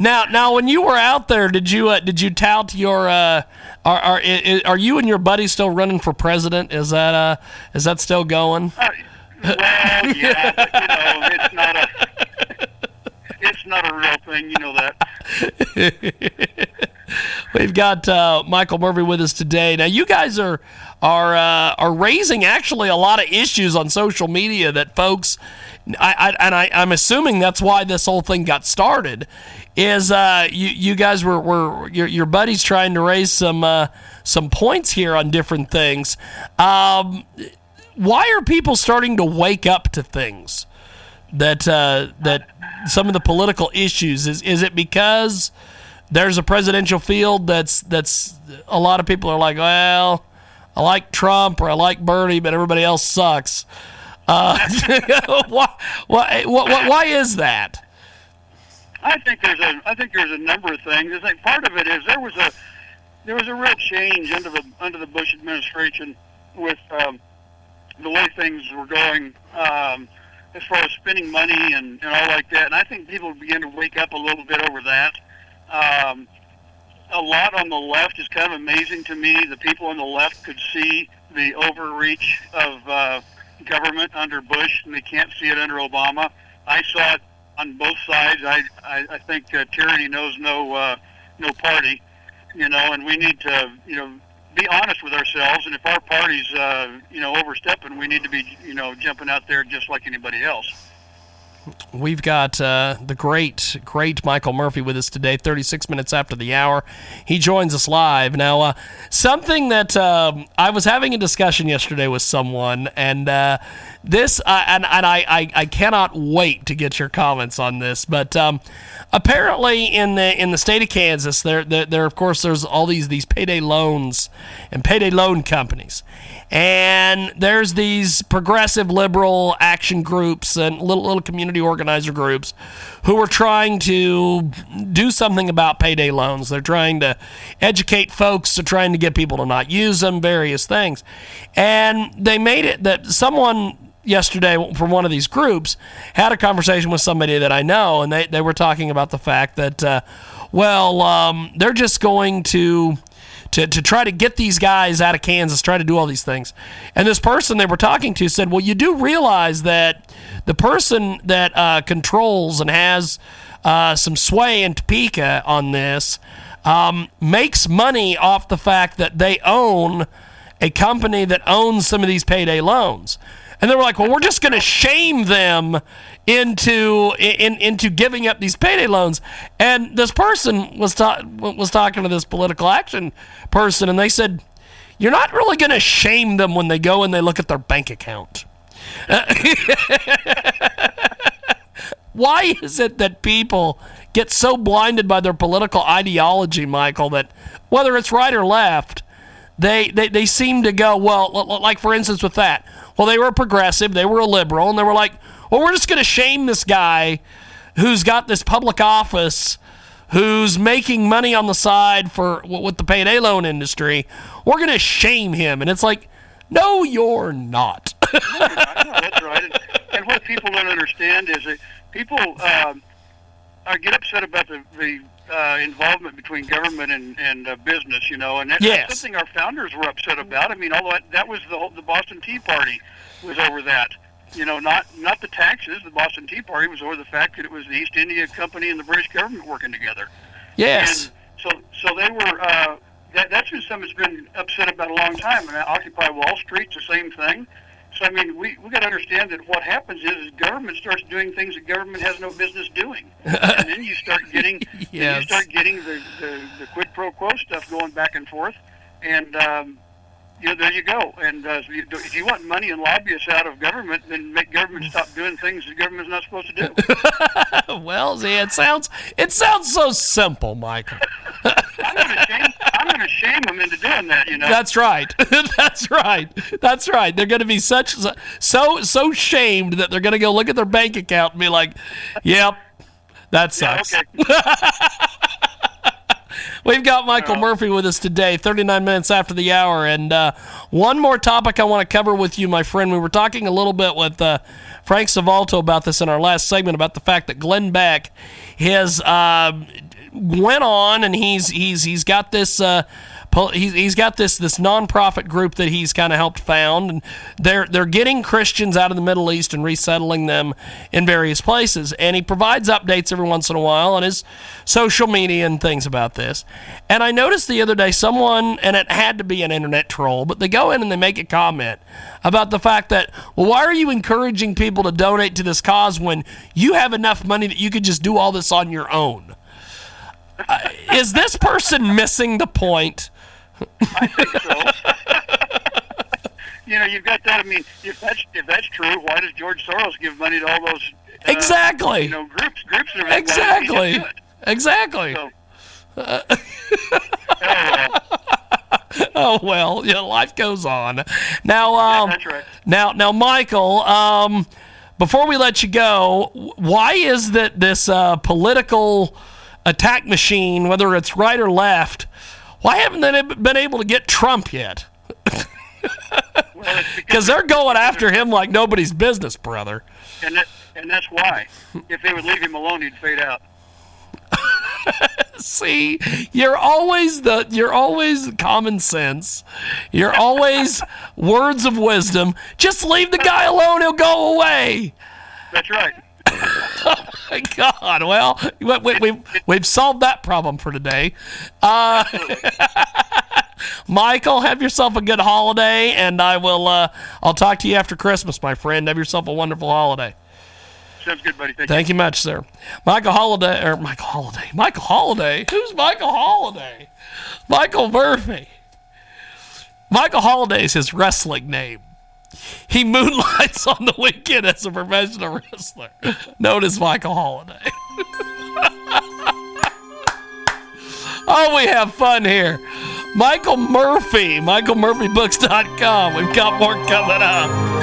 now, now, when you were out there, did you uh, did you tout your uh, are, are are you and your buddy still running for president? Is that uh is that still going? Uh, well, yeah, but, you know, it's not a it's not a real thing. You know that. We've got uh, Michael Murphy with us today. Now, you guys are are uh, are raising actually a lot of issues on social media that folks, I, I and I, I'm assuming that's why this whole thing got started. Is uh, you you guys were, were your your buddies trying to raise some uh, some points here on different things. Um, why are people starting to wake up to things that uh, that some of the political issues is is it because there's a presidential field that's that's a lot of people are like well I like Trump or I like Bernie but everybody else sucks uh, why, why, why, why is that I think there's a I think there's a number of things I think part of it is there was a there was a real change under the under the Bush administration with um, the way things were going um, as far as spending money and, and all like that. And I think people began to wake up a little bit over that. Um, a lot on the left is kind of amazing to me. The people on the left could see the overreach of uh, government under Bush, and they can't see it under Obama. I saw it on both sides. I I, I think uh, tyranny knows no uh, no party, you know, and we need to you know be honest with ourselves. And if our party's, uh, you know, overstepping, we need to be, you know, jumping out there just like anybody else. We've got uh, the great, great Michael Murphy with us today, 36 minutes after the hour. He joins us live. Now, uh, something that um, I was having a discussion yesterday with someone, and uh, this, uh, and, and I, I, I, cannot wait to get your comments on this, but um, apparently in the in the state of Kansas, there, there, there, of course, there's all these, these payday loans and payday loan companies and there's these progressive liberal action groups and little little community organizer groups who are trying to do something about payday loans. They're trying to educate folks, they're trying to get people to not use them, various things. And they made it that someone yesterday from one of these groups had a conversation with somebody that I know, and they, they were talking about the fact that, uh, well, um, they're just going to to, to try to get these guys out of Kansas, try to do all these things. And this person they were talking to said, Well, you do realize that the person that uh, controls and has uh, some sway in Topeka on this um, makes money off the fact that they own a company that owns some of these payday loans. And they were like, well, we're just going to shame them into in, into giving up these payday loans. And this person was ta- was talking to this political action person, and they said, "You're not really going to shame them when they go and they look at their bank account." Why is it that people get so blinded by their political ideology, Michael, that whether it's right or left, they, they, they seem to go, well, like for instance with that, well, they were progressive, they were a liberal, and they were like, well, we're just going to shame this guy who's got this public office, who's making money on the side for with the payday loan industry. We're going to shame him, and it's like, no, you're not. no, that's right. And, what people don't understand is that people um, get upset about the, the uh, involvement between government and, and uh, business, you know, and that, yes. that's something our founders were upset about. I mean, although that, that was the whole, the Boston Tea Party was over that. You know, not not the taxes. The Boston Tea Party was over the fact that it was the East India Company and the British government working together. Yes. And so so they were. Uh, that, that's been something that's been upset about a long time. And Occupy Wall Street's the same thing. So I mean, we we got to understand that what happens is, is government starts doing things that government has no business doing, and then you start getting yes. you start getting the, the the quid pro quo stuff going back and forth, and um, you know, there you go. And uh, if you want money and lobbyists out of government, then make government stop doing things the government's not supposed to do. well, see, it sounds it sounds so simple, Michael. I'm going to shame I'm going to shame them into doing that. You know. That's right. That's right. That's right. They're going to be such so so shamed that they're going to go look at their bank account and be like, "Yep, that sucks." Yeah, okay. We've got Michael Murphy with us today, 39 minutes after the hour. And uh, one more topic I want to cover with you, my friend. We were talking a little bit with uh, Frank Savalto about this in our last segment about the fact that Glenn Beck has uh, went on and he's he's he's got this uh, he's, he's got this this nonprofit group that he's kind of helped found, and they're they're getting Christians out of the Middle East and resettling them in various places. And he provides updates every once in a while on his social media and things about this. And I noticed the other day someone, and it had to be an internet troll, but they go in and they make a comment about the fact that, well, why are you encouraging people to donate to this cause when you have enough money that you could just do all this on your own? Uh, is this person missing the point? I think so. you know, you've got that. I mean, if that's if that's true, why does George Soros give money to all those uh, exactly you know groups groups and exactly exactly. So, uh, oh well, yeah, life goes on. Now, um, yeah, right. now, now, Michael. Um, before we let you go, why is that this uh, political attack machine, whether it's right or left, why haven't they been able to get Trump yet? Because they're going after him like nobody's business, brother. And that, and that's why. If they would leave him alone, he'd fade out. See, you're always the you're always common sense. You're always words of wisdom. Just leave the guy alone; he'll go away. That's right. Oh my God. Well, we, we, we've solved that problem for today. Uh, Michael, have yourself a good holiday, and I will. Uh, I'll talk to you after Christmas, my friend. Have yourself a wonderful holiday. Sounds good, buddy. Thank, Thank you. you much, sir. Michael Holiday, or Michael Holiday, Michael Holiday. Who's Michael Holiday? Michael Murphy. Michael Holiday is his wrestling name. He moonlights on the weekend as a professional wrestler, known as Michael Holiday. oh, we have fun here. Michael Murphy, MichaelMurphyBooks.com. We've got more coming up.